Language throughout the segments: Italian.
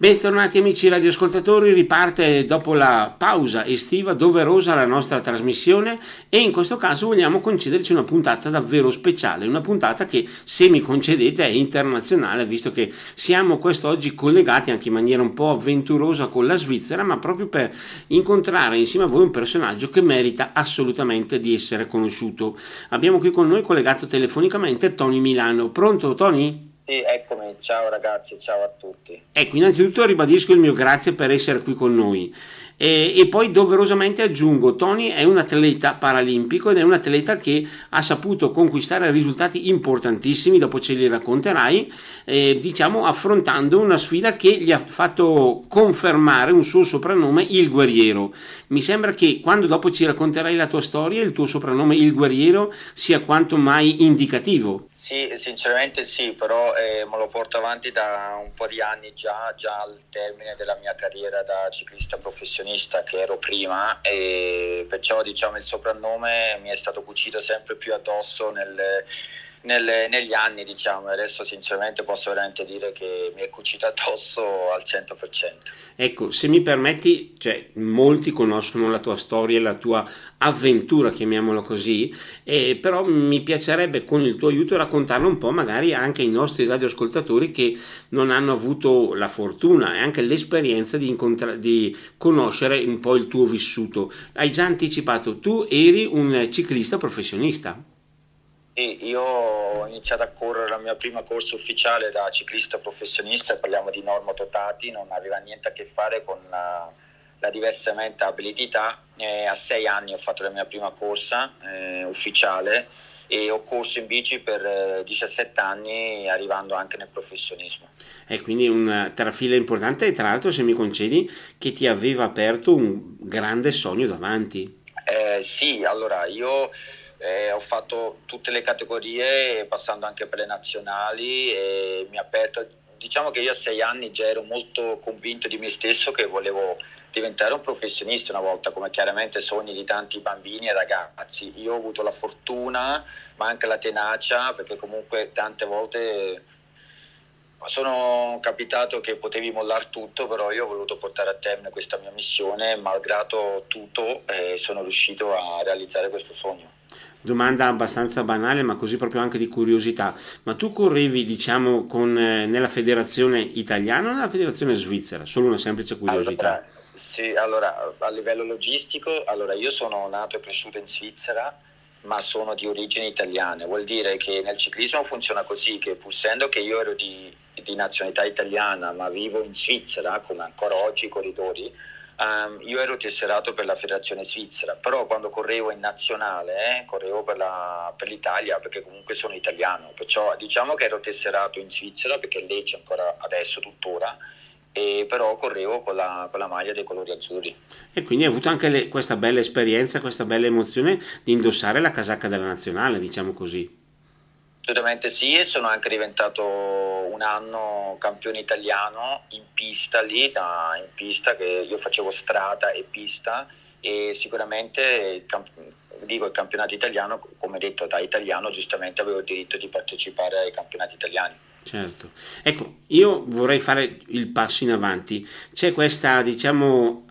Bentornati amici radioascoltatori, riparte dopo la pausa estiva doverosa la nostra trasmissione e in questo caso vogliamo concederci una puntata davvero speciale, una puntata che se mi concedete è internazionale visto che siamo quest'oggi collegati anche in maniera un po' avventurosa con la Svizzera ma proprio per incontrare insieme a voi un personaggio che merita assolutamente di essere conosciuto. Abbiamo qui con noi collegato telefonicamente Tony Milano. Pronto Tony? Sì, eccomi, ciao ragazzi, ciao a tutti. Ecco, innanzitutto ribadisco il mio grazie per essere qui con noi. E, e, poi doverosamente aggiungo, Tony è un atleta paralimpico ed è un atleta che ha saputo conquistare risultati importantissimi, dopo ce li racconterai, eh, diciamo affrontando una sfida che gli ha fatto confermare un suo soprannome, il guerriero. Mi sembra che quando dopo ci racconterai la tua storia, il tuo soprannome, il guerriero, sia quanto mai indicativo. Sì, sinceramente sì, però eh, me lo porto avanti da un po' di anni già, già al termine della mia carriera da ciclista professionista professionista che ero prima e perciò diciamo il soprannome mi è stato cucito sempre più addosso nel, nel, negli anni diciamo adesso sinceramente posso veramente dire che mi è cucito addosso al 100% ecco se mi permetti cioè, molti conoscono la tua storia la tua avventura chiamiamolo così eh, però mi piacerebbe con il tuo aiuto raccontarlo un po' magari anche ai nostri radioascoltatori che non hanno avuto la fortuna e anche l'esperienza di, incontra- di conoscere un po' il tuo vissuto. Hai già anticipato tu eri un ciclista professionista sì, io ho iniziato a correre la mia prima corsa ufficiale da ciclista professionista, parliamo di normo totati, non aveva niente a che fare con la, la diversamente abilità. Eh, a sei anni ho fatto la mia prima corsa eh, ufficiale e ho corso in bici per eh, 17 anni arrivando anche nel professionismo. E quindi un trafila importante e tra l'altro se mi concedi che ti aveva aperto un grande sogno davanti. Eh, sì, allora io eh, ho fatto tutte le categorie, passando anche per le nazionali e mi ha aperto. Diciamo che io a sei anni già ero molto convinto di me stesso che volevo diventare un professionista una volta, come chiaramente sogni di tanti bambini e ragazzi. Io ho avuto la fortuna, ma anche la tenacia, perché comunque tante volte sono capitato che potevi mollare tutto, però io ho voluto portare a termine questa mia missione, malgrado tutto eh, sono riuscito a realizzare questo sogno. Domanda abbastanza banale, ma così proprio anche di curiosità. Ma tu correvi, diciamo, con, eh, nella federazione italiana o nella federazione svizzera? Solo una semplice curiosità. Allora, sì, allora, a livello logistico, allora io sono nato e cresciuto in Svizzera, ma sono di origini italiane. Vuol dire che nel ciclismo funziona così, che pur essendo che io ero di, di nazionalità italiana, ma vivo in Svizzera, come ancora oggi i corridori, Um, io ero tesserato per la federazione svizzera, però quando correvo in nazionale eh, correvo per, la, per, l'Italia perché comunque sono italiano, perciò diciamo che ero tesserato in Svizzera perché lei c'è ancora adesso tuttora, e però correvo con la, con la, maglia dei colori azzurri. E quindi hai avuto anche le, questa bella esperienza, questa bella emozione di indossare la casacca della nazionale, diciamo così. Assolutamente sì, e sono anche diventato un anno campione italiano in pista lì, da, in pista che io facevo strada e pista e sicuramente il, camp- dico, il campionato italiano, come detto da italiano, giustamente avevo il diritto di partecipare ai campionati italiani. Certo, ecco, io vorrei fare il passo in avanti. C'è questa, diciamo,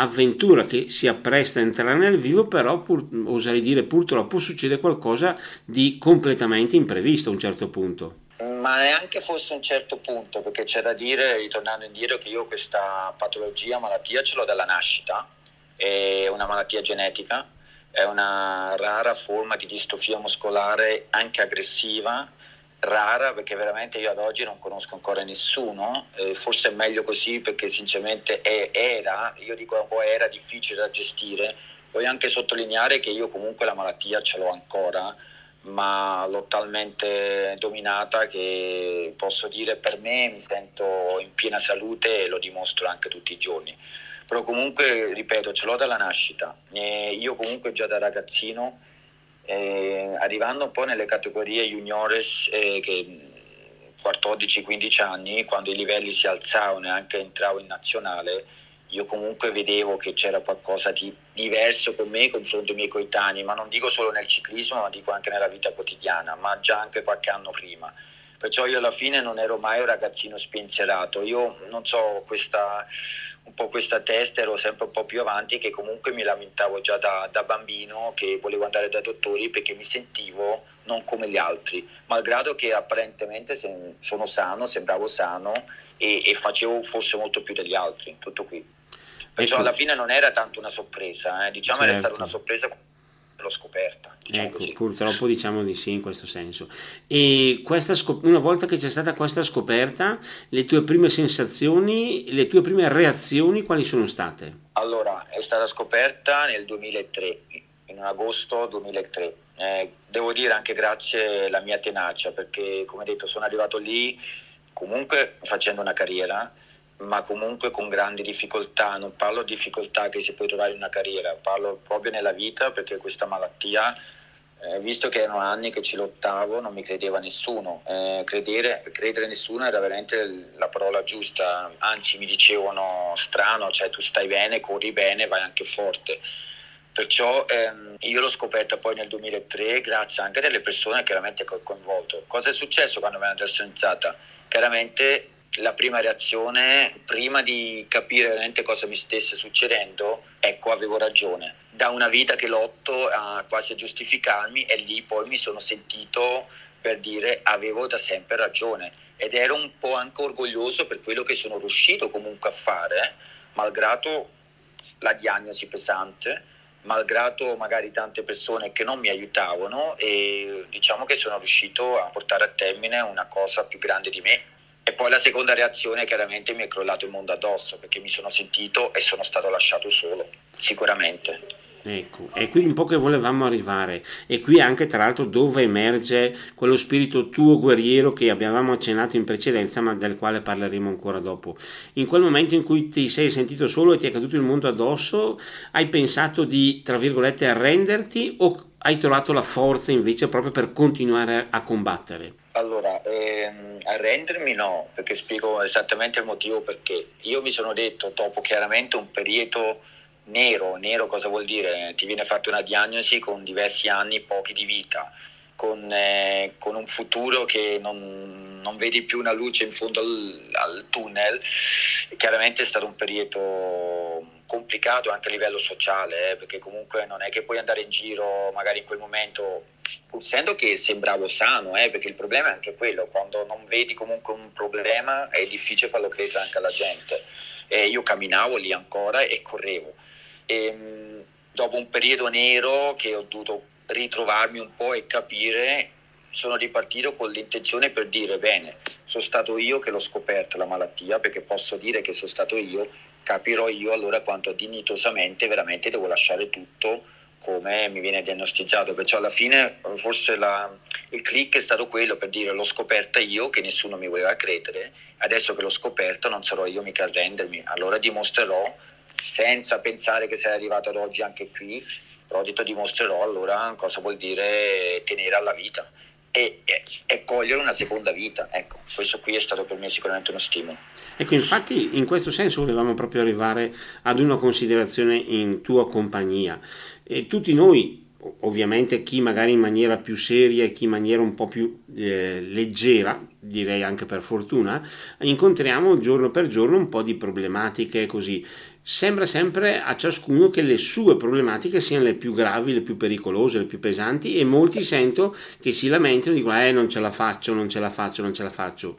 avventura che si appresta a entrare nel vivo, però pur, oserei dire purtroppo succede qualcosa di completamente imprevisto a un certo punto. Ma neanche fosse un certo punto, perché c'è da dire, ritornando indietro, che io questa patologia, malattia ce l'ho dalla nascita, è una malattia genetica, è una rara forma di distrofia muscolare anche aggressiva rara perché veramente io ad oggi non conosco ancora nessuno, eh, forse è meglio così perché sinceramente è, era, io dico un po' era difficile da gestire, voglio anche sottolineare che io comunque la malattia ce l'ho ancora, ma l'ho talmente dominata che posso dire per me mi sento in piena salute e lo dimostro anche tutti i giorni. Però comunque, ripeto, ce l'ho dalla nascita. E io comunque già da ragazzino eh, arrivando un po' nelle categorie juniores eh, che 14-15 anni, quando i livelli si alzavano e anche entravo in nazionale, io comunque vedevo che c'era qualcosa di diverso con me confronto ai miei coetanei, ma non dico solo nel ciclismo, ma dico anche nella vita quotidiana, ma già anche qualche anno prima. perciò io alla fine non ero mai un ragazzino spensierato, io non so questa un po' questa testa, ero sempre un po' più avanti che comunque mi lamentavo già da, da bambino che volevo andare dai dottori perché mi sentivo non come gli altri, malgrado che apparentemente sono sano, sembravo sano e, e facevo forse molto più degli altri, tutto qui. Perciò ecco. alla fine non era tanto una sorpresa, eh. diciamo certo. era stata una sorpresa l'ho scoperta. Diciamo ecco, così. purtroppo diciamo di sì in questo senso. E scop- una volta che c'è stata questa scoperta, le tue prime sensazioni, le tue prime reazioni quali sono state? Allora, è stata scoperta nel 2003, in agosto 2003. Eh, devo dire anche grazie alla mia tenacia, perché come detto sono arrivato lì comunque facendo una carriera ma comunque con grandi difficoltà. Non parlo di difficoltà che si può trovare in una carriera, parlo proprio nella vita perché questa malattia, eh, visto che erano anni che ci lottavo, non mi credeva nessuno. Eh, credere, credere nessuno era veramente la parola giusta, anzi mi dicevano strano, cioè tu stai bene, corri bene, vai anche forte. Perciò ehm, io l'ho scoperta poi nel 2003 grazie anche delle persone chiaramente che ho coinvolto. Cosa è successo quando mi hanno terrorizzata? Chiaramente la prima reazione, prima di capire veramente cosa mi stesse succedendo, ecco, avevo ragione. Da una vita che lotto a quasi a giustificarmi e lì poi mi sono sentito per dire avevo da sempre ragione ed ero un po' anche orgoglioso per quello che sono riuscito comunque a fare, malgrado la diagnosi pesante, malgrado magari tante persone che non mi aiutavano e diciamo che sono riuscito a portare a termine una cosa più grande di me e poi la seconda reazione chiaramente mi è crollato il mondo addosso perché mi sono sentito e sono stato lasciato solo, sicuramente. Ecco, è qui un po' che volevamo arrivare e qui anche tra l'altro dove emerge quello spirito tuo guerriero che abbiamo accennato in precedenza ma del quale parleremo ancora dopo. In quel momento in cui ti sei sentito solo e ti è caduto il mondo addosso, hai pensato di, tra virgolette, arrenderti o hai trovato la forza invece proprio per continuare a combattere? Allora, ehm, arrendermi no, perché spiego esattamente il motivo perché. Io mi sono detto, dopo chiaramente un periodo nero, nero cosa vuol dire? Ti viene fatta una diagnosi con diversi anni, pochi di vita, con, eh, con un futuro che non, non, vedi più una luce in fondo al, al tunnel. Chiaramente è stato un periodo complicato anche a livello sociale, eh, perché comunque non è che puoi andare in giro magari in quel momento, essendo che sembravo sano, eh, perché il problema è anche quello, quando non vedi comunque un problema è difficile farlo credere anche alla gente. E io camminavo lì ancora e correvo. E, ehm, dopo un periodo nero che ho dovuto ritrovarmi un po' e capire sono ripartito con l'intenzione per dire bene, sono stato io che l'ho scoperta la malattia, perché posso dire che sono stato io, capirò io allora quanto dignitosamente veramente devo lasciare tutto come mi viene diagnosticato, perciò alla fine forse la, il click è stato quello per dire l'ho scoperta io che nessuno mi voleva credere, adesso che l'ho scoperto non sarò io mica a rendermi, allora dimostrerò senza pensare che sei arrivato ad oggi anche qui, però ho dimostrerò allora cosa vuol dire tenere alla vita e, e, e, cogliere una seconda vita. Ecco, questo qui è stato per me sicuramente uno stimolo. Ecco, infatti in questo senso volevamo proprio arrivare ad una considerazione in tua compagnia. E tutti noi, ovviamente chi magari in maniera più seria e chi in maniera un po' più eh, leggera, direi anche per fortuna, incontriamo giorno per giorno un po' di problematiche così sembra sempre a ciascuno che le sue problematiche siano le più gravi, le più pericolose, le più pesanti e molti sento che si lamentano e dicono eh non ce la faccio, non ce la faccio, non ce la faccio.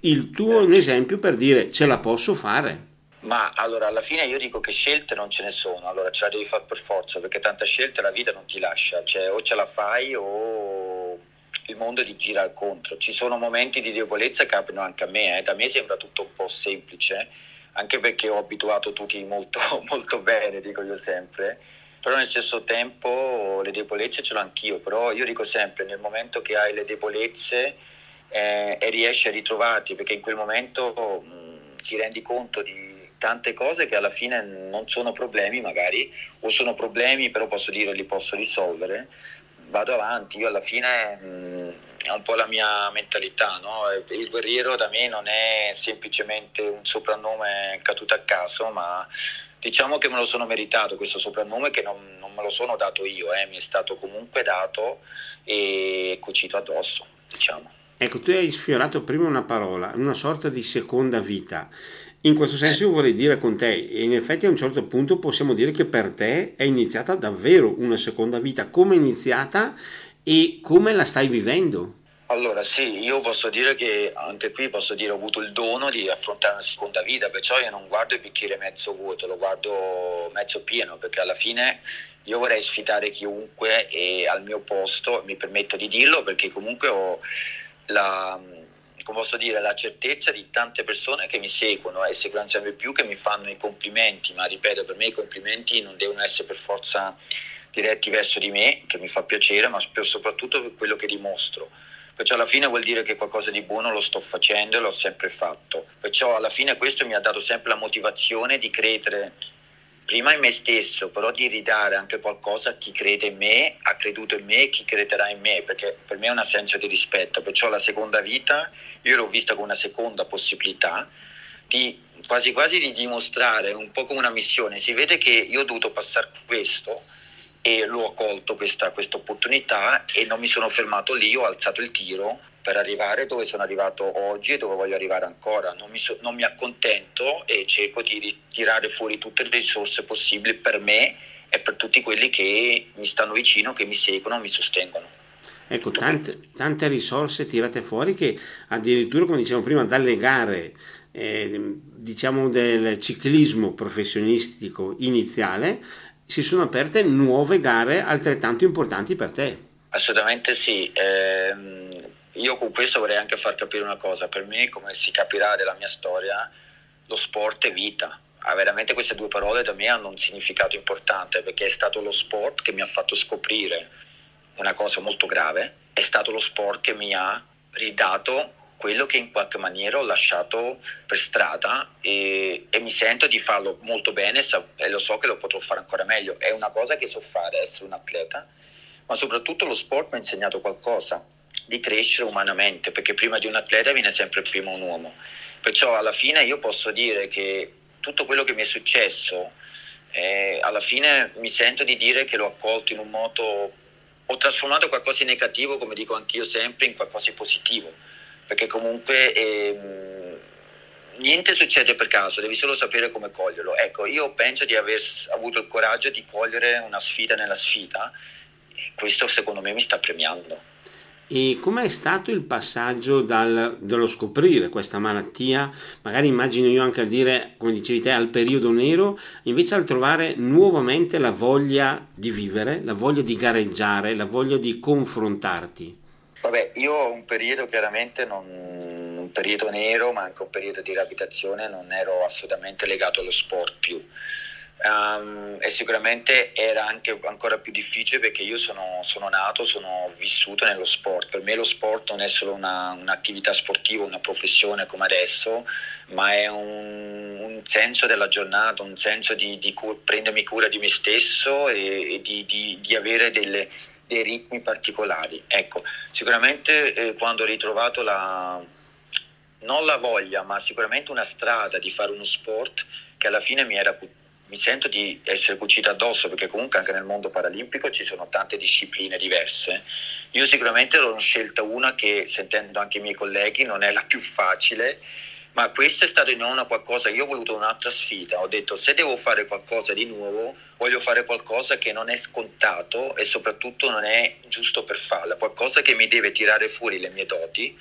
Il tuo è un esempio per dire ce la posso fare. Ma allora alla fine io dico che scelte non ce ne sono, allora ce la devi fare per forza perché tante scelte la vita non ti lascia, cioè o ce la fai o il mondo ti gira al contro. Ci sono momenti di debolezza che capitano anche a me, eh. da me sembra tutto un po' semplice anche perché ho abituato tutti molto, molto bene, dico io sempre, però nel stesso tempo le debolezze ce l'ho anch'io, però io dico sempre nel momento che hai le debolezze eh, e riesci a ritrovarti, perché in quel momento mh, ti rendi conto di tante cose che alla fine non sono problemi magari, o sono problemi però posso dire li posso risolvere, vado avanti, io alla fine... Mh, è un po' la mia mentalità, no? il guerriero da me non è semplicemente un soprannome caduto a caso, ma diciamo che me lo sono meritato questo soprannome che non, non me lo sono dato io, eh? mi è stato comunque dato e cucito addosso. Diciamo. Ecco, tu hai sfiorato prima una parola, una sorta di seconda vita. In questo senso io vorrei dire con te, in effetti a un certo punto possiamo dire che per te è iniziata davvero una seconda vita. Come è iniziata e come la stai vivendo? Allora sì, io posso dire che anche qui posso dire ho avuto il dono di affrontare una seconda vita, perciò io non guardo il bicchiere mezzo vuoto, lo guardo mezzo pieno, perché alla fine io vorrei sfidare chiunque e al mio posto, mi permetto di dirlo, perché comunque ho la, posso dire, la certezza di tante persone che mi seguono e seguono sempre più che mi fanno i complimenti, ma ripeto, per me i complimenti non devono essere per forza diretti verso di me, che mi fa piacere, ma soprattutto per quello che dimostro Perciò alla fine vuol dire che qualcosa di buono lo sto facendo e l'ho sempre fatto. Perciò alla fine questo mi ha dato sempre la motivazione di credere prima in me stesso, però di ridare anche qualcosa a chi crede in me, ha creduto in me e chi crederà in me, perché per me è un senso di rispetto. Perciò la seconda vita io l'ho vista come una seconda possibilità di quasi quasi di dimostrare un po' come una missione. Si vede che io ho dovuto passare questo e l'ho colto questa, opportunità e non mi sono fermato lì, ho alzato il tiro per arrivare dove sono arrivato oggi e dove voglio arrivare ancora. Non mi, so, non mi accontento e cerco di tirare fuori tutte le risorse possibili per me e per tutti quelli che mi stanno vicino, che mi seguono, mi sostengono. Ecco, tante, tante risorse tirate fuori che addirittura, come dicevamo prima, dalle gare eh, diciamo del ciclismo professionistico iniziale si sono aperte nuove gare altrettanto importanti per te. Assolutamente sì. Eh, io con questo vorrei anche far capire una cosa. Per me, come si capirà della mia storia, lo sport è vita. Ah, veramente queste due parole da me hanno un significato importante perché è stato lo sport che mi ha fatto scoprire una cosa molto grave, è stato lo sport che mi ha ridato quello che in qualche maniera ho lasciato per strada e, e, mi sento di farlo molto bene e lo so che lo potrò fare ancora meglio. È una cosa che so fare, essere un atleta, ma soprattutto lo sport mi ha insegnato qualcosa, di crescere umanamente, perché prima di un atleta viene sempre prima un uomo. Perciò alla fine io posso dire che tutto quello che mi è successo, eh, alla fine mi sento di dire che l'ho accolto in un modo, ho trasformato qualcosa di negativo, come dico anch'io sempre, in qualcosa di positivo perché comunque ehm, niente succede per caso, devi solo sapere come coglierlo. Ecco, io penso di aver avuto il coraggio di cogliere una sfida nella sfida e questo secondo me mi sta premiando. E com'è stato il passaggio dal, dallo scoprire questa malattia, magari immagino io anche a dire, come dicevi te, al periodo nero, invece al trovare nuovamente la voglia di vivere, la voglia di gareggiare, la voglia di confrontarti? Vabbè, io ho un periodo chiaramente, non, un periodo nero, ma anche un periodo di riabilitazione, non ero assolutamente legato allo sport più. Um, e sicuramente era anche ancora più difficile perché io sono, sono, nato, sono vissuto nello sport. Per me lo sport non è solo una, un'attività sportiva, una professione come adesso, ma è un, un senso della giornata, un senso di, di cu- prendermi cura di me stesso e, e di, di, di avere delle, dei ritmi particolari. Ecco, sicuramente eh, quando ho ritrovato la, non la voglia, ma sicuramente una strada di fare uno sport che alla fine mi era mi sento di essere cucita addosso perché comunque anche nel mondo paralimpico ci sono tante discipline diverse. Io sicuramente ho scelta una che, sentendo anche i miei colleghi, non è la più facile ma questo è stato in una qualcosa, io ho voluto un'altra sfida, ho detto se devo fare qualcosa di nuovo, voglio fare qualcosa che non è scontato e soprattutto non è giusto per farla, qualcosa che mi deve tirare fuori le mie doti,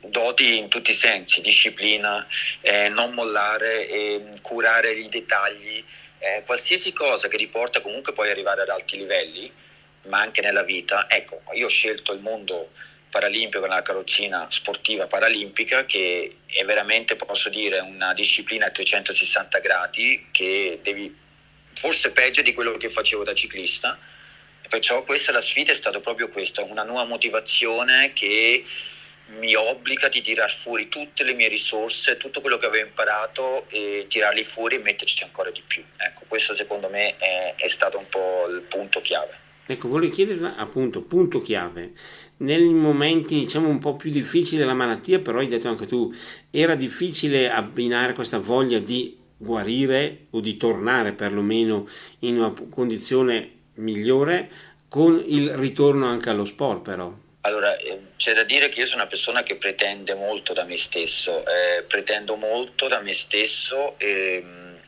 doti in tutti i sensi, disciplina, eh, non mollare, eh, curare i dettagli, eh, qualsiasi cosa che riporta comunque poi arrivare ad alti livelli, ma anche nella vita. Ecco, io ho scelto il mondo paralimpico, nella carrozzina sportiva paralimpica che è veramente, posso dire, una disciplina a 360 gradi che devi, forse peggio di quello che facevo da ciclista. Perciò questa la sfida è stata proprio questa, una nuova motivazione che mi obbliga di tirar fuori tutte le mie risorse, tutto quello che avevo imparato e tirarli fuori e metterci ancora di più. Ecco, questo secondo me è, è stato un po' il punto chiave. Ecco, volevo chiederle appunto, punto chiave, nei momenti diciamo un po' più difficili della malattia, però hai detto anche tu, era difficile abbinare questa voglia di guarire o di tornare perlomeno in una condizione migliore con il ritorno anche allo sport però. Allora, eh, c'è da dire che io sono una persona che pretende molto da me stesso, eh, pretendo molto da me stesso, e, ehm,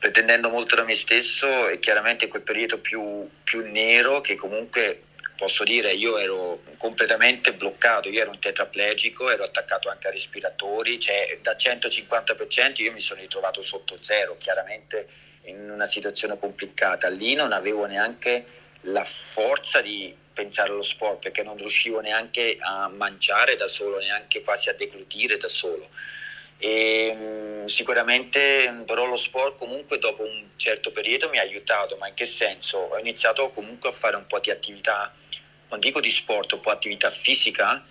pretendendo molto da me stesso e chiaramente quel periodo più, più nero che comunque posso dire io ero completamente bloccato, io ero un tetraplegico, ero attaccato anche a respiratori, cioè da 150% io mi sono ritrovato sotto zero, chiaramente in una situazione complicata. Lì non avevo neanche la forza di pensare allo sport perché non riuscivo neanche a mangiare da solo, neanche quasi a deglutire da solo. E, mm, sicuramente però lo sport comunque dopo un certo periodo mi ha aiutato, ma in che senso? Ho iniziato comunque a fare un po' di attività, non dico di sport, un po' attività fisica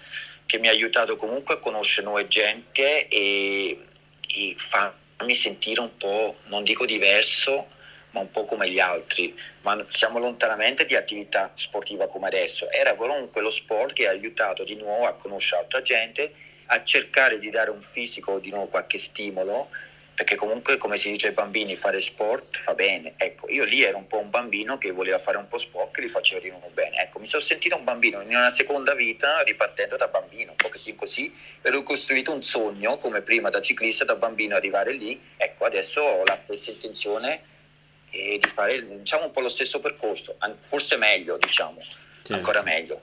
che mi ha aiutato comunque a conoscere nuove gente e, e farmi sentire un po', non dico diverso, ma un po' come gli altri, ma siamo lontanamente di attività sportiva come adesso. Era comunque lo sport che ha aiutato di nuovo a conoscere altra gente, a cercare di dare un fisico di nuovo qualche stimolo, perché comunque come si dice ai bambini fare sport fa bene. Ecco, io lì ero un po' un bambino che voleva fare un po' sport che li faceva nuovo bene. Ecco, mi sono sentito un bambino in una seconda vita ripartendo da bambino, un pochettino così, ero costruito un sogno come prima da ciclista, da bambino arrivare lì. Ecco, adesso ho la stessa intenzione e di fare diciamo, un po' lo stesso percorso, forse meglio, diciamo, certo. ancora meglio.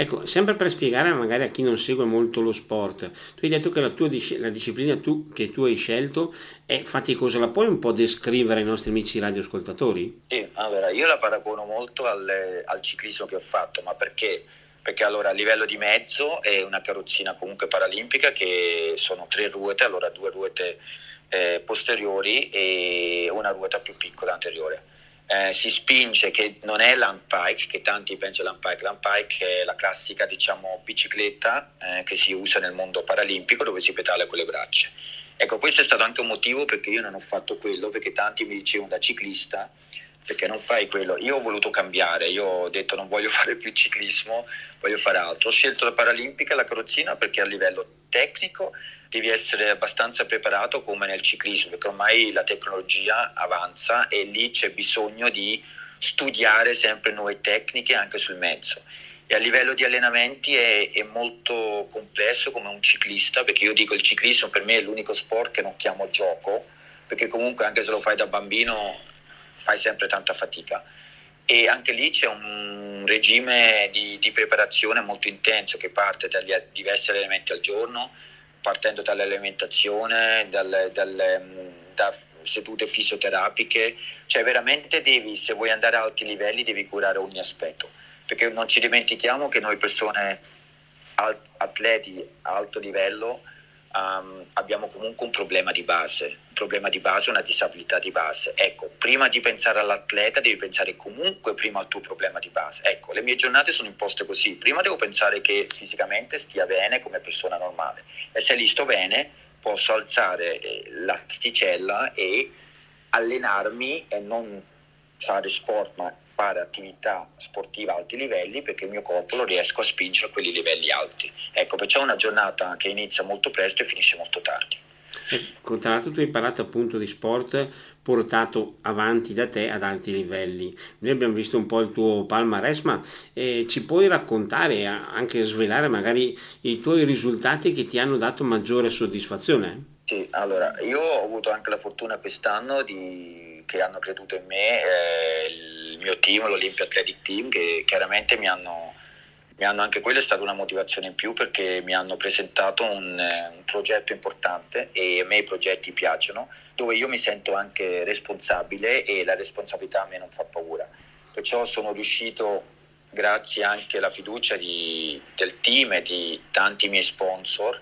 Ecco, sempre per spiegare magari a chi non segue molto lo sport, tu hai detto che la, tua, la disciplina tu, che tu hai scelto è faticosa, la puoi un po' descrivere ai nostri amici radioascoltatori? Sì, allora io la paragono molto al, al ciclismo che ho fatto, ma perché? Perché allora a livello di mezzo è una carrozzina comunque paralimpica che sono tre ruote, allora due ruote eh, posteriori e una ruota più piccola anteriore. Eh, si spinge che non è l'Ampike, che tanti pensano all'Ampike, l'Ampike è la classica diciamo, bicicletta eh, che si usa nel mondo paralimpico dove si pedala con le braccia. Ecco, questo è stato anche un motivo perché io non ho fatto quello, perché tanti mi dicevano da ciclista perché non fai quello. Io ho voluto cambiare, io ho detto non voglio fare più ciclismo, voglio fare altro. Ho scelto la Paralimpica, la carrozzina, perché a livello tecnico devi essere abbastanza preparato come nel ciclismo, perché ormai la tecnologia avanza e lì c'è bisogno di studiare sempre nuove tecniche anche sul mezzo. E a livello di allenamenti è, è molto complesso come un ciclista, perché io dico il ciclismo per me è l'unico sport che non chiamo gioco, perché comunque anche se lo fai da bambino fai sempre tanta fatica. E anche lì c'è un regime di, di preparazione molto intenso che parte dagli diversi elementi al giorno, partendo dall'alimentazione, dalle, dalle, da sedute fisioterapiche, cioè veramente devi, se vuoi andare a alti livelli, devi curare ogni aspetto, perché non ci dimentichiamo che noi persone atleti a alto livello um, abbiamo comunque un problema di base, un problema di base, una disabilità di base. Ecco, prima di pensare all'atleta devi pensare comunque prima al tuo problema di base. Ecco, le mie giornate sono imposte così, prima devo pensare che fisicamente stia bene come persona normale e se lì sto bene posso alzare eh, l'asticella e allenarmi e non fare sport ma fare attività sportiva a alti livelli perché il mio corpo lo riesco a spingere a quei livelli alti. Ecco, perciò è una giornata che inizia molto presto e finisce molto tardi. Ecco, tra l'altro tu hai parlato appunto di sport portato avanti da te ad alti livelli. Noi abbiamo visto un po' il tuo palmarès, ma eh, ci puoi raccontare anche svelare magari i tuoi risultati che ti hanno dato maggiore soddisfazione? Sì, allora io ho avuto anche la fortuna quest'anno di, che hanno creduto in me. Eh, il mio team, l'Olympia Athletic Team, che chiaramente mi hanno, mi hanno anche quello è stata una motivazione in più perché mi hanno presentato un, un, progetto importante e a me i progetti piacciono, dove io mi sento anche responsabile e la responsabilità a me non fa paura. Perciò sono riuscito, grazie anche alla fiducia di, del team e di tanti miei sponsor,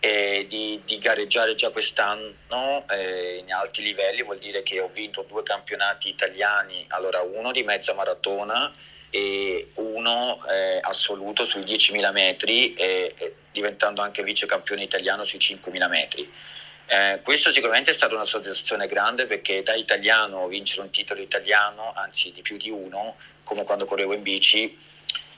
e di, di, gareggiare già quest'anno eh, in alti livelli vuol dire che ho vinto due campionati italiani, allora uno di mezza maratona e uno eh, assoluto sui 10.000 metri, eh, diventando anche vice campione italiano sui 5.000 metri. Eh, questo sicuramente è stata una soddisfazione grande perché da italiano vincere un titolo italiano, anzi di più di uno, come quando correvo in bici,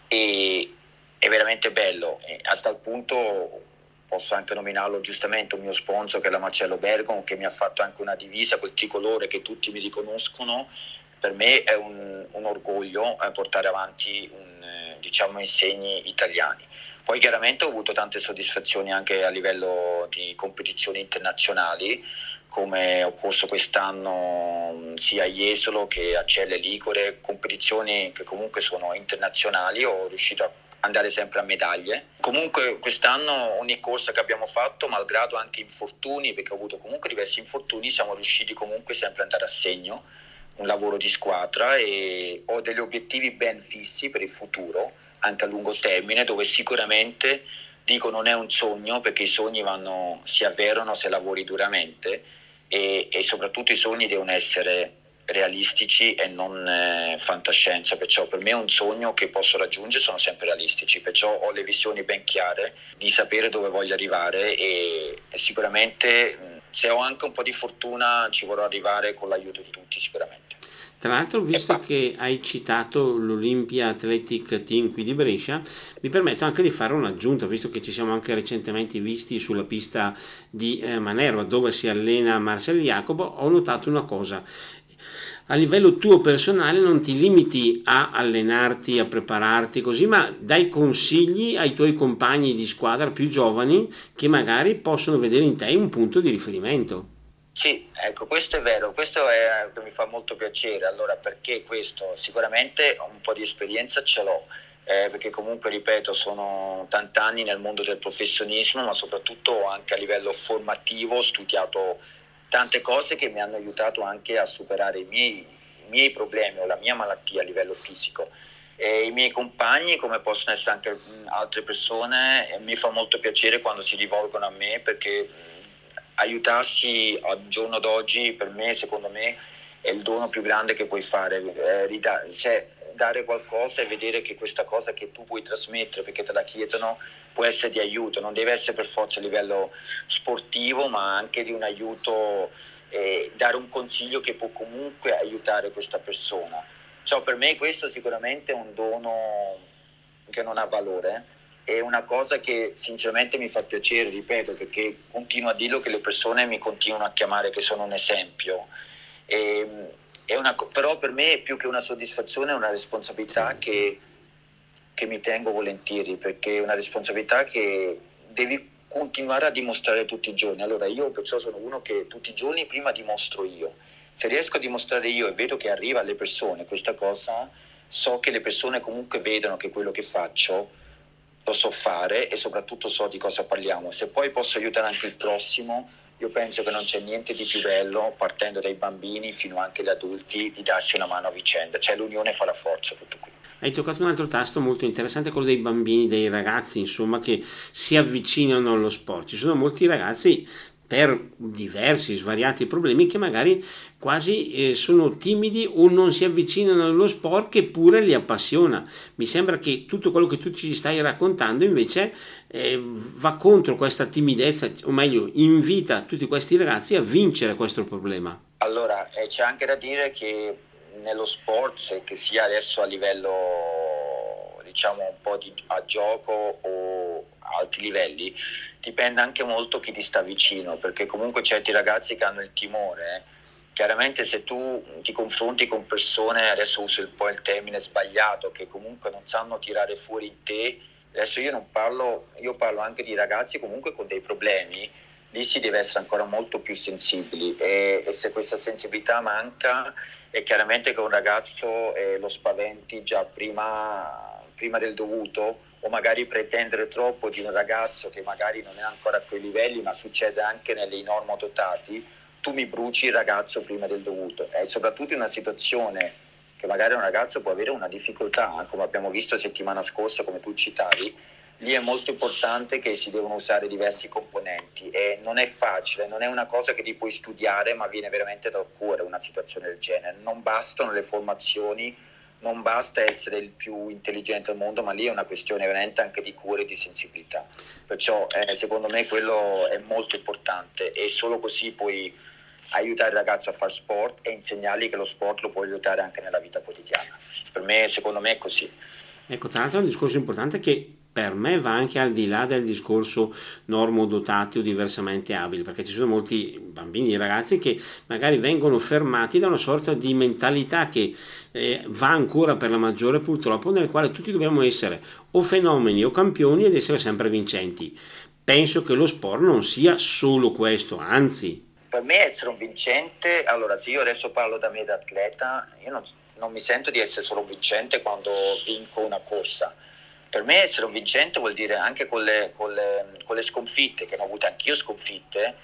è veramente bello. E a tal punto posso anche nominarlo giustamente, un mio sponsor che è la Marcello Bergamo, che mi ha fatto anche una divisa quel tricolore che tutti mi riconoscono. Per me è un, un orgoglio eh, portare avanti un, eh, diciamo insegni italiani. Poi chiaramente ho avuto tante soddisfazioni anche a livello di competizioni internazionali, come ho corso quest'anno sia a Jesolo che a Celle Licore, competizioni che comunque sono internazionali, ho riuscito a andare sempre a medaglie. Comunque quest'anno ogni corsa che abbiamo fatto, malgrado anche infortuni, perché ho avuto comunque diversi infortuni, siamo riusciti comunque sempre ad andare a segno, un lavoro di squadra e ho degli obiettivi ben fissi per il futuro, anche a lungo termine, dove sicuramente dico non è un sogno perché i sogni vanno, si avverano se lavori duramente e, e soprattutto i sogni devono essere realistici e non eh, fantascienza, perciò per me è un sogno che posso raggiungere, sono sempre realistici, perciò ho le visioni ben chiare di sapere dove voglio arrivare e, e sicuramente se ho anche un po' di fortuna ci vorrò arrivare con l'aiuto di tutti sicuramente. Tra l'altro, visto che hai citato l'Olympia Athletic Team qui di Brescia, mi permetto anche di fare un'aggiunta, visto che ci siamo anche recentemente visti sulla pista di eh, Manerva, dove si allena Marcel Jacobo, ho notato una cosa a livello tuo personale non ti limiti a allenarti, a prepararti così, ma dai consigli ai tuoi compagni di squadra più giovani che magari possono vedere in te un punto di riferimento. Sì, ecco, questo è vero, questo è, mi fa molto piacere. Allora, perché questo? Sicuramente un po' di esperienza ce l'ho, eh, perché comunque, ripeto, sono tanti anni nel mondo del professionismo, ma soprattutto anche a livello formativo ho studiato tante cose che mi hanno aiutato anche a superare i miei, i miei problemi o la mia malattia a livello fisico. E I miei compagni, come possono essere anche altre persone, mi fa molto piacere quando si rivolgono a me perché aiutarsi al giorno d'oggi per me, secondo me, è il dono più grande che puoi fare. Eh, dare qualcosa e vedere che questa cosa che tu puoi trasmettere perché te la chiedono può essere di aiuto, non deve essere per forza a livello sportivo, ma anche di un aiuto, eh, dare un consiglio che può comunque aiutare questa persona. Cioè, per me questo sicuramente è un dono che non ha valore. È una cosa che sinceramente mi fa piacere, ripeto, perché continuo a dirlo che le persone mi continuano a chiamare che sono un esempio. E, una, però per me più che una soddisfazione è una responsabilità che, che, mi tengo volentieri, perché è una responsabilità che devi continuare a dimostrare tutti i giorni. Allora io perciò sono uno che tutti i giorni prima dimostro io. Se riesco a dimostrare io e vedo che arriva alle persone questa cosa, so che le persone comunque vedono che quello che faccio lo so fare e soprattutto so di cosa parliamo. Se poi posso aiutare anche il prossimo, io penso che non c'è niente di più bello, partendo dai bambini fino anche agli adulti, di darsi una mano a vicenda, cioè l'unione fa la forza, tutto qui. Hai toccato un altro tasto molto interessante, quello dei bambini, dei ragazzi, insomma, che si avvicinano allo sport. Ci sono molti ragazzi per diversi, svariati problemi che magari quasi eh, sono timidi o non si avvicinano allo sport che pure li appassiona. Mi sembra che tutto quello che tu ci stai raccontando invece eh, va contro questa timidezza, o meglio, invita tutti questi ragazzi a vincere questo problema. Allora, eh, c'è anche da dire che nello sport, che sia adesso a livello diciamo un po' di, a gioco o alti livelli, dipende anche molto chi ti sta vicino, perché comunque certi ragazzi che hanno il timore, eh, chiaramente se tu ti confronti con persone, adesso uso un po' il termine sbagliato, che comunque non sanno tirare fuori te, adesso io non parlo, io parlo anche di ragazzi comunque con dei problemi, lì si deve essere ancora molto più sensibili e, e se questa sensibilità manca è chiaramente che un ragazzo eh, lo spaventi già prima, prima del dovuto o magari pretendere troppo di un ragazzo che magari non è ancora a quei livelli, ma succede anche nei normodotati, tu mi bruci il ragazzo prima del dovuto. E soprattutto in una situazione che magari un ragazzo può avere una difficoltà, come abbiamo visto settimana scorsa, come tu citavi, lì è molto importante che si devono usare diversi componenti e non è facile, non è una cosa che ti puoi studiare, ma viene veramente dal cuore una situazione del genere. Non bastano le formazioni non basta essere il più intelligente al mondo, ma lì è una questione veramente anche di cura e di sensibilità. Perciò eh, secondo me quello è molto importante e solo così puoi aiutare il ragazzo a fare sport e insegnargli che lo sport lo può aiutare anche nella vita quotidiana. Per me, secondo me, è così. Ecco, tra l'altro è un discorso importante che per me va anche al di là del discorso normodotati o diversamente abili, perché ci sono molti bambini e ragazzi che magari vengono fermati da una sorta di mentalità che eh, va ancora per la maggiore purtroppo, nel quale tutti dobbiamo essere o fenomeni o campioni ed essere sempre vincenti. Penso che lo sport non sia solo questo, anzi. Per me essere un vincente, allora se io adesso parlo da me da atleta, io non, non mi sento di essere solo un vincente quando vinco una corsa per me essere un vincente vuol dire anche con le, con le, con le sconfitte, che ho avuto anch'io sconfitte,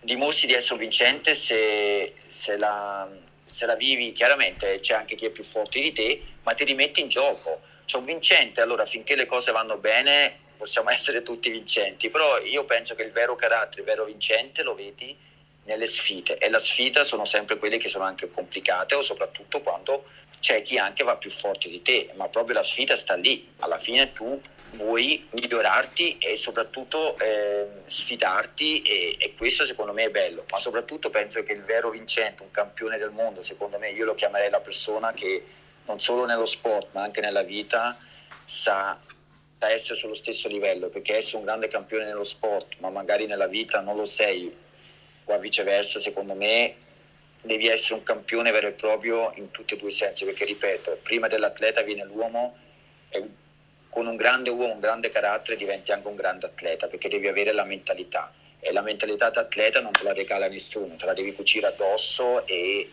dimostri di essere un vincente se, se, la, se, la, vivi chiaramente, c'è anche chi è più forte di te, ma ti rimetti in gioco. C'è un vincente, allora finché le cose vanno bene possiamo essere tutti vincenti, però io penso che il vero carattere, il vero vincente lo vedi nelle sfide e la sfida sono sempre quelle che sono anche complicate o soprattutto quando c'è chi anche va più forte di te, ma proprio la sfida sta lì. Alla fine tu vuoi migliorarti e soprattutto eh, sfidarti e, e, questo secondo me è bello, ma soprattutto penso che il vero vincente, un campione del mondo, secondo me io lo chiamerei la persona che non solo nello sport ma anche nella vita sa, sa essere sullo stesso livello, perché essere un grande campione nello sport ma magari nella vita non lo sei o viceversa, secondo me devi essere un campione vero e proprio in tutti e due i sensi, perché ripeto, prima dell'atleta viene l'uomo e con un grande uomo, un grande carattere diventi anche un grande atleta, perché devi avere la mentalità e la mentalità da atleta non te la regala nessuno, te la devi cucire addosso e,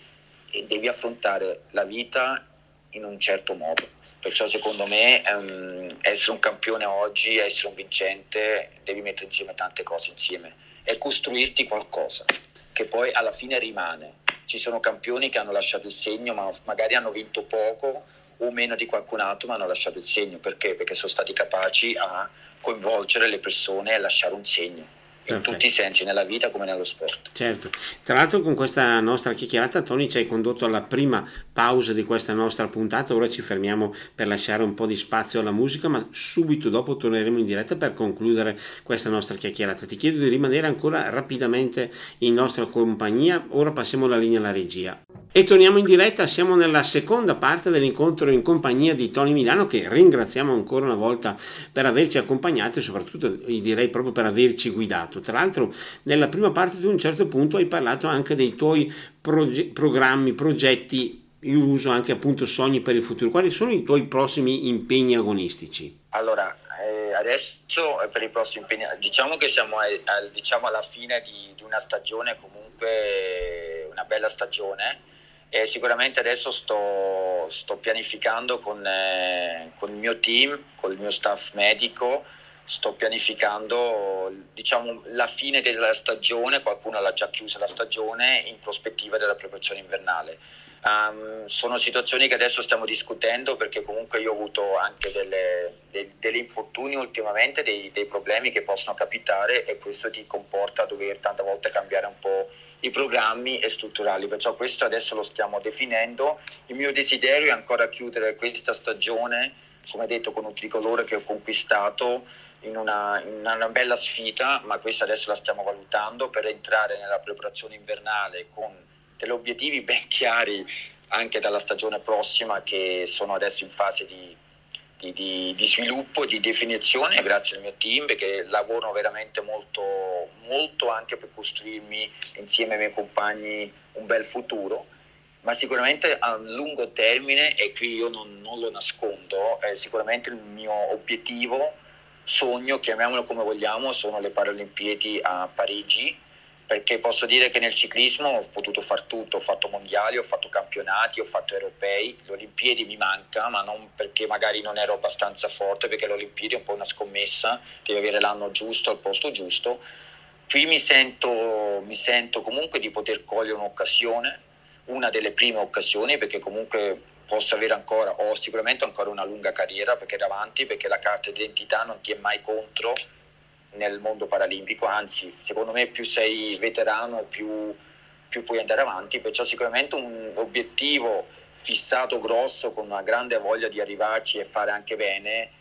e devi affrontare la vita in un certo modo. Perciò secondo me um, essere un campione oggi, essere un vincente, devi mettere insieme tante cose insieme e costruirti qualcosa che poi alla fine rimane ci sono campioni che hanno lasciato il segno, ma magari hanno vinto poco o meno di qualcun altro, ma hanno lasciato il segno. Perché? Perché sono stati capaci a coinvolgere le persone e lasciare un segno. Perfetto. in tutti i sensi, nella vita come nello sport. Certo, tra l'altro con questa nostra chiacchierata Tony ci hai condotto alla prima pausa di questa nostra puntata, ora ci fermiamo per lasciare un po' di spazio alla musica, ma subito dopo torneremo in diretta per concludere questa nostra chiacchierata. Ti chiedo di rimanere ancora rapidamente in nostra compagnia, ora passiamo la linea alla regia. E torniamo in diretta, siamo nella seconda parte dell'incontro in compagnia di Tony Milano che ringraziamo ancora una volta per averci accompagnato e soprattutto direi proprio per averci guidato. Tra l'altro nella prima parte tu a un certo punto hai parlato anche dei tuoi proge- programmi, progetti, io uso anche appunto sogni per il futuro. Quali sono i tuoi prossimi impegni agonistici? Allora, eh, adesso per i prossimi impegni, diciamo che siamo a, a, diciamo alla fine di, di una stagione comunque una bella stagione e sicuramente adesso sto, sto pianificando con, eh, con, il mio team, con il mio staff medico, sto pianificando diciamo, la fine della stagione, qualcuno l'ha già chiusa la stagione, in prospettiva della preparazione invernale. Um, sono situazioni che adesso stiamo discutendo perché comunque io ho avuto anche delle, dei, degli infortuni ultimamente, dei, dei problemi che possono capitare e questo ti comporta a dover tante volte cambiare un po' i programmi e strutturali, perciò questo adesso lo stiamo definendo. Il mio desiderio è ancora chiudere questa stagione, come detto, con un tricolore che ho conquistato in una, in una bella sfida, ma questa adesso la stiamo valutando per entrare nella preparazione invernale con degli obiettivi ben chiari anche dalla stagione prossima che sono adesso in fase di di, di, di sviluppo, di definizione, grazie al mio team che lavorano veramente molto, molto anche per costruirmi insieme ai miei compagni un bel futuro ma sicuramente a lungo termine, e qui io non, non lo nascondo, sicuramente il mio obiettivo, sogno, chiamiamolo come vogliamo, sono le Paralimpiadi a Parigi perché posso dire che nel ciclismo ho potuto fare tutto, ho fatto mondiali, ho fatto campionati, ho fatto europei, le Olimpiadi mi manca, ma non perché magari non ero abbastanza forte, perché le Olimpiadi è un po' una scommessa, devi avere l'anno giusto al posto giusto. Qui mi sento, mi sento comunque di poter cogliere un'occasione, una delle prime occasioni, perché comunque posso avere ancora, ho sicuramente ancora una lunga carriera perché davanti, perché la carta d'identità non ti è mai contro nel mondo paralimpico, anzi secondo me più sei veterano più, più puoi andare avanti, perciò sicuramente un obiettivo fissato grosso con una grande voglia di arrivarci e fare anche bene,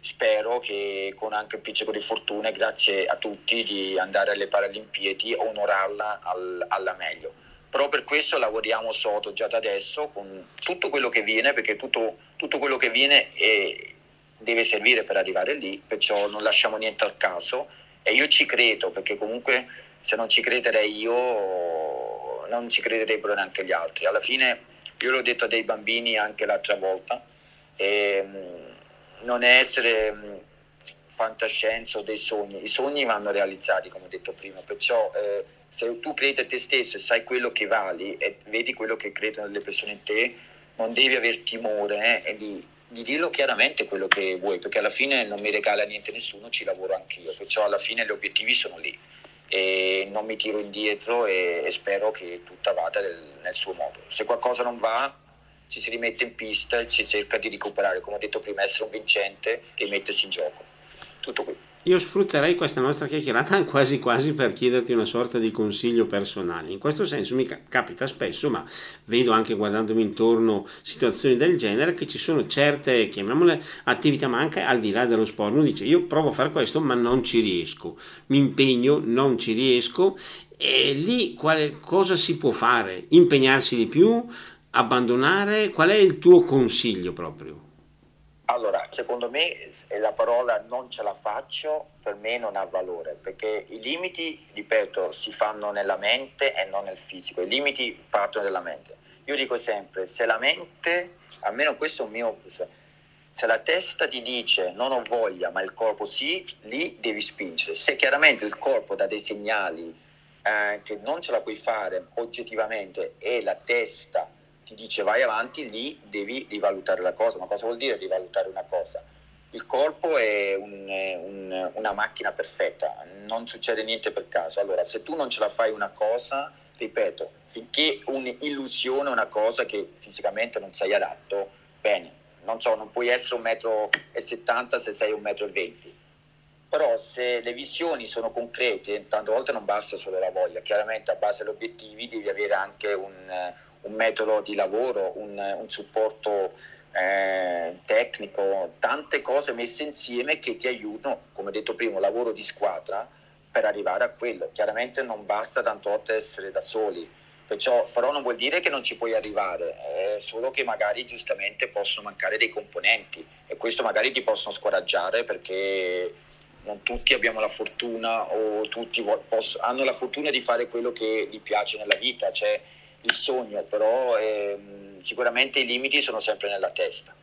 spero che con anche un pizzico di fortuna, grazie a tutti, di andare alle Paralimpiadi onorarla al, alla meglio. Però per questo lavoriamo sotto già da adesso con tutto quello che viene, perché tutto, tutto quello che viene è, deve servire per arrivare lì, perciò non lasciamo niente al caso e io ci credo perché comunque se non ci crederei io non ci crederebbero neanche gli altri. Alla fine io l'ho detto a dei bambini anche l'altra volta, e, non è essere fantascienza o dei sogni, i sogni vanno realizzati come ho detto prima, perciò eh, se tu credi a te stesso e sai quello che vali e vedi quello che credono le persone in te, non devi aver timore eh, di, di, dirlo chiaramente quello che vuoi, perché alla fine non mi regala niente nessuno, ci lavoro anch'io, perciò alla fine gli obiettivi sono lì e non mi tiro indietro e, e spero che tutta vada nel, nel suo modo. Se qualcosa non va, ci si rimette in pista e si cerca di recuperare, come ho detto prima, essere un vincente e mettersi in gioco. Tutto qui. Io sfrutterei questa nostra chiacchierata quasi quasi per chiederti una sorta di consiglio personale. In questo senso mi capita spesso, ma vedo anche guardandomi intorno situazioni del genere, che ci sono certe, chiamiamole, attività, ma anche al di là dello sport. Uno dice io provo a fare questo, ma non ci riesco. Mi impegno, non ci riesco. E lì quale, cosa si può fare? Impegnarsi di più? Abbandonare? Qual è il tuo consiglio proprio? Allora, secondo me la parola non ce la faccio per me non ha valore, perché i limiti, ripeto, si fanno nella mente e non nel fisico, i limiti partono dalla mente. Io dico sempre, se la mente, almeno questo è un mio opus, se la testa ti dice non ho voglia, ma il corpo sì, lì devi spingere. Se chiaramente il corpo dà dei segnali eh, che non ce la puoi fare oggettivamente e la testa ti dice vai avanti, lì devi rivalutare la cosa. Ma cosa vuol dire rivalutare una cosa? Il corpo è un, un, una macchina perfetta, non succede niente per caso. Allora, se tu non ce la fai una cosa, ripeto, finché un'illusione una cosa che fisicamente non sei adatto, bene, non so, non puoi essere un metro e 70 se sei un metro e 20. Però se le visioni sono concrete, tante volte non basta solo la voglia, chiaramente a base degli obiettivi devi avere anche un, un metodo di lavoro, un, un supporto eh, tecnico, tante cose messe insieme che ti aiutano, come detto prima, lavoro di squadra per arrivare a quello. Chiaramente non basta tante volte essere da soli, perciò, però non vuol dire che non ci puoi arrivare, è solo che magari giustamente possono mancare dei componenti e questo magari ti possono scoraggiare perché non tutti abbiamo la fortuna o tutti hanno la fortuna di fare quello che gli piace nella vita. Cioè, il sogno, però ehm, sicuramente i limiti sono sempre nella testa.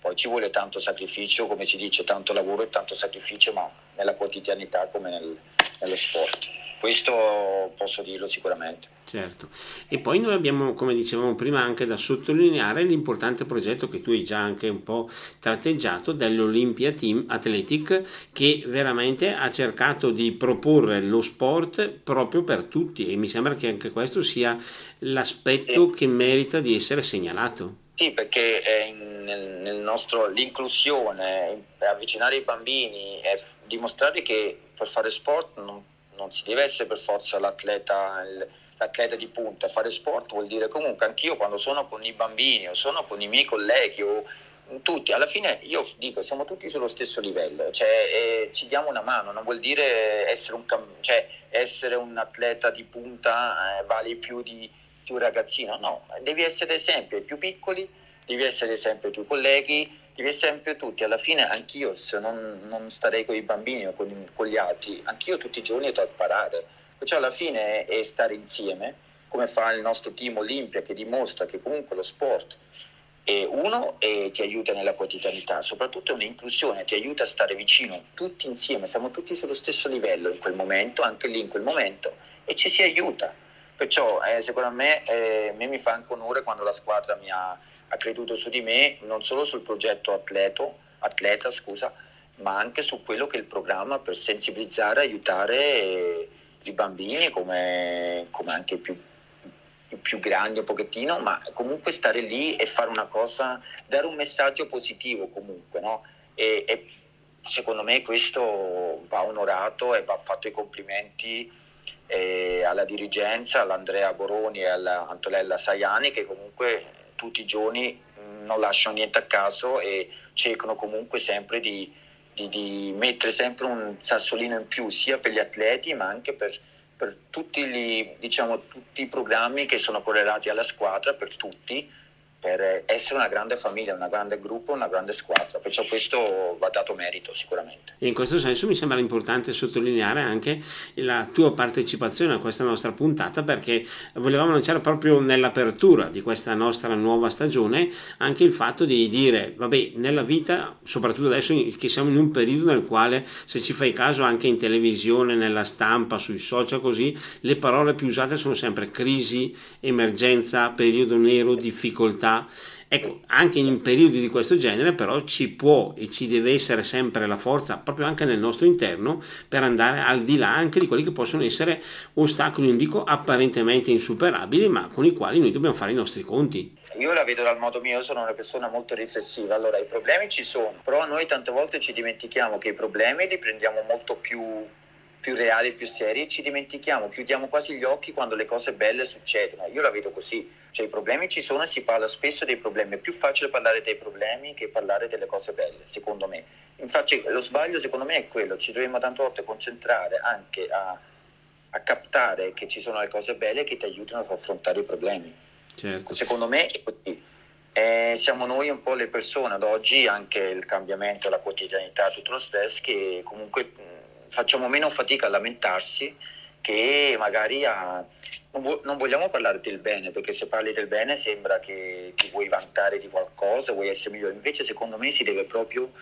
Poi ci vuole tanto sacrificio, come si dice, tanto lavoro e tanto sacrificio, ma nella quotidianità come nel, nello sport. Questo posso dirlo sicuramente. Certo, e poi noi abbiamo, come dicevamo prima, anche da sottolineare l'importante progetto che tu hai già anche un po' tratteggiato dell'Olympia Team Athletic che veramente ha cercato di proporre lo sport proprio per tutti. E mi sembra che anche questo sia l'aspetto che merita di essere segnalato. Sì, perché nostro, l'inclusione, avvicinare i bambini e dimostrare che per fare sport non non si deve essere per forza l'atleta, l'atleta di punta, fare sport vuol dire comunque anch'io quando sono con i bambini o sono con i miei colleghi o tutti, alla fine io dico siamo tutti sullo stesso livello, cioè eh, ci diamo una mano, non vuol dire essere un, cioè, essere un atleta di punta eh, vale più di, di un ragazzino, no, devi essere esempio ai più piccoli, devi essere esempio ai tuoi colleghi, devi sempre tutti, alla fine anch'io se non, non starei con i bambini o con, con, gli altri, anch'io tutti i giorni devo imparare, perciò alla fine è stare insieme, come fa il nostro team Olimpia che dimostra che comunque lo sport è uno e ti aiuta nella quotidianità, soprattutto è un'inclusione, ti aiuta a stare vicino tutti insieme, siamo tutti sullo stesso livello in quel momento, anche lì in quel momento, e ci si aiuta. Perciò eh, secondo me, eh, me mi fa anche onore quando la squadra mi ha ha creduto su di me non solo sul progetto atleto, atleta, scusa, ma anche su quello che è il programma per sensibilizzare e aiutare i bambini come, come anche i più, più grandi un pochettino, ma comunque stare lì e fare una cosa, dare un messaggio positivo comunque, no? E, e secondo me questo va onorato e va fatto i complimenti eh, alla dirigenza, all'Andrea Boroni e all'Antonella Saiani che comunque tutti i giorni mm, non lasciano niente a caso e cercano comunque sempre di, di, di, mettere sempre un sassolino in più sia per gli atleti ma anche per, per tutti, gli, diciamo, tutti, i programmi che sono correlati alla squadra, per tutti, per essere una grande famiglia, un grande gruppo, una grande squadra, perciò questo va dato merito sicuramente. E in questo senso mi sembra importante sottolineare anche la tua partecipazione a questa nostra puntata perché volevamo lanciare proprio nell'apertura di questa nostra nuova stagione anche il fatto di dire, vabbè, nella vita, soprattutto adesso che siamo in un periodo nel quale se ci fai caso anche in televisione, nella stampa, sui social così, le parole più usate sono sempre crisi, emergenza, periodo nero, difficoltà Ecco, anche in periodi di questo genere però ci può e ci deve essere sempre la forza, proprio anche nel nostro interno, per andare al di là anche di quelli che possono essere ostacoli, non dico apparentemente insuperabili, ma con i quali noi dobbiamo fare i nostri conti. Io la vedo dal modo mio, sono una persona molto riflessiva, allora i problemi ci sono, però noi tante volte ci dimentichiamo che i problemi li prendiamo molto più più reali e più serie, ci dimentichiamo, chiudiamo quasi gli occhi quando le cose belle succedono. Io la vedo così, cioè i problemi ci sono e si parla spesso dei problemi, è più facile parlare dei problemi che parlare delle cose belle, secondo me. Infatti lo sbaglio secondo me è quello, ci dobbiamo tante volte concentrare anche a, a captare che ci sono le cose belle che ti aiutano ad affrontare i problemi. Certo. Secondo me è così. Eh, siamo noi un po' le persone ad oggi, anche il cambiamento, la quotidianità, tutto lo stress, che comunque facciamo meno fatica a lamentarsi che magari a... Non, vogliamo parlare del bene, perché se parli del bene sembra che ti vuoi vantare di qualcosa, vuoi essere migliore. Invece secondo me si deve proprio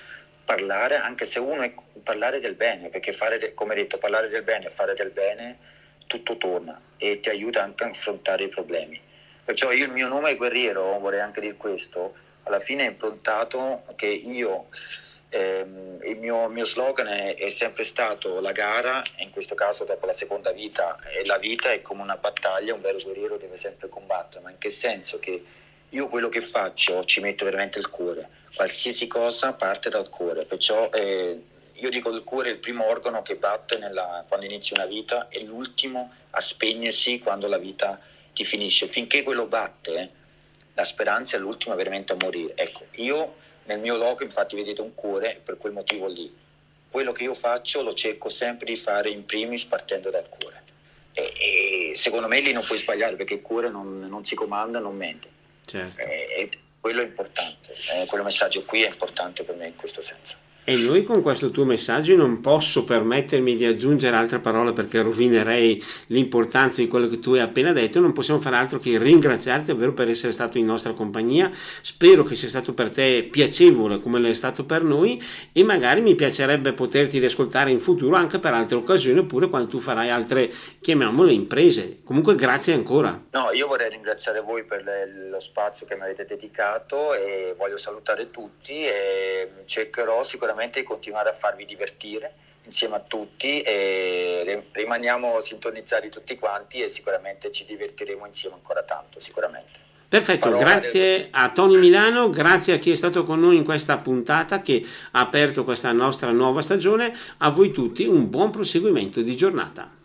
parlare, anche se uno è parlare del bene, perché fare, come detto, parlare del bene e fare del bene, tutto torna e ti aiuta anche a affrontare i problemi. Perciò io il mio nome è guerriero, vorrei anche dire questo, alla fine è improntato che io eh, il mio, mio, slogan è, è, sempre stato la gara, in questo caso dopo la seconda vita, e la vita è come una battaglia, un vero guerriero deve sempre combattere, ma in che senso? Che io quello che faccio ci metto veramente il cuore, qualsiasi cosa parte dal cuore, perciò eh, io dico il cuore è il primo organo che batte nella, quando inizi una vita e l'ultimo a spegnersi quando la vita ti finisce, finché quello batte, la speranza è l'ultima veramente a morire. Ecco, io nel mio logo infatti vedete un cuore per quel motivo lì. Quello che io faccio lo cerco sempre di fare in primis partendo dal cuore. E, e secondo me lì non puoi sbagliare perché il cuore non, non si comanda, non mente. Certo. E, e quello è importante, eh, quello messaggio qui è importante per me in questo senso. E noi con questo tuo messaggio non posso permettermi di aggiungere altre parole perché rovinerei l'importanza di quello che tu hai appena detto, non possiamo fare altro che ringraziarti davvero per essere stato in nostra compagnia, spero che sia stato per te piacevole come lo è stato per noi e magari mi piacerebbe poterti ascoltare in futuro anche per altre occasioni oppure quando tu farai altre, chiamiamole imprese. Comunque grazie ancora. No, io vorrei ringraziare voi per lo spazio che mi avete dedicato e voglio salutare tutti e cercherò sicuramente sicuramente continuare a farvi divertire insieme a tutti e rimaniamo sintonizzati tutti quanti e sicuramente ci divertiremo insieme ancora tanto, sicuramente. Perfetto, Parole grazie a Tony Milano, grazie a chi è stato con noi in questa puntata che ha aperto questa nostra nuova stagione, a voi tutti un buon proseguimento di giornata.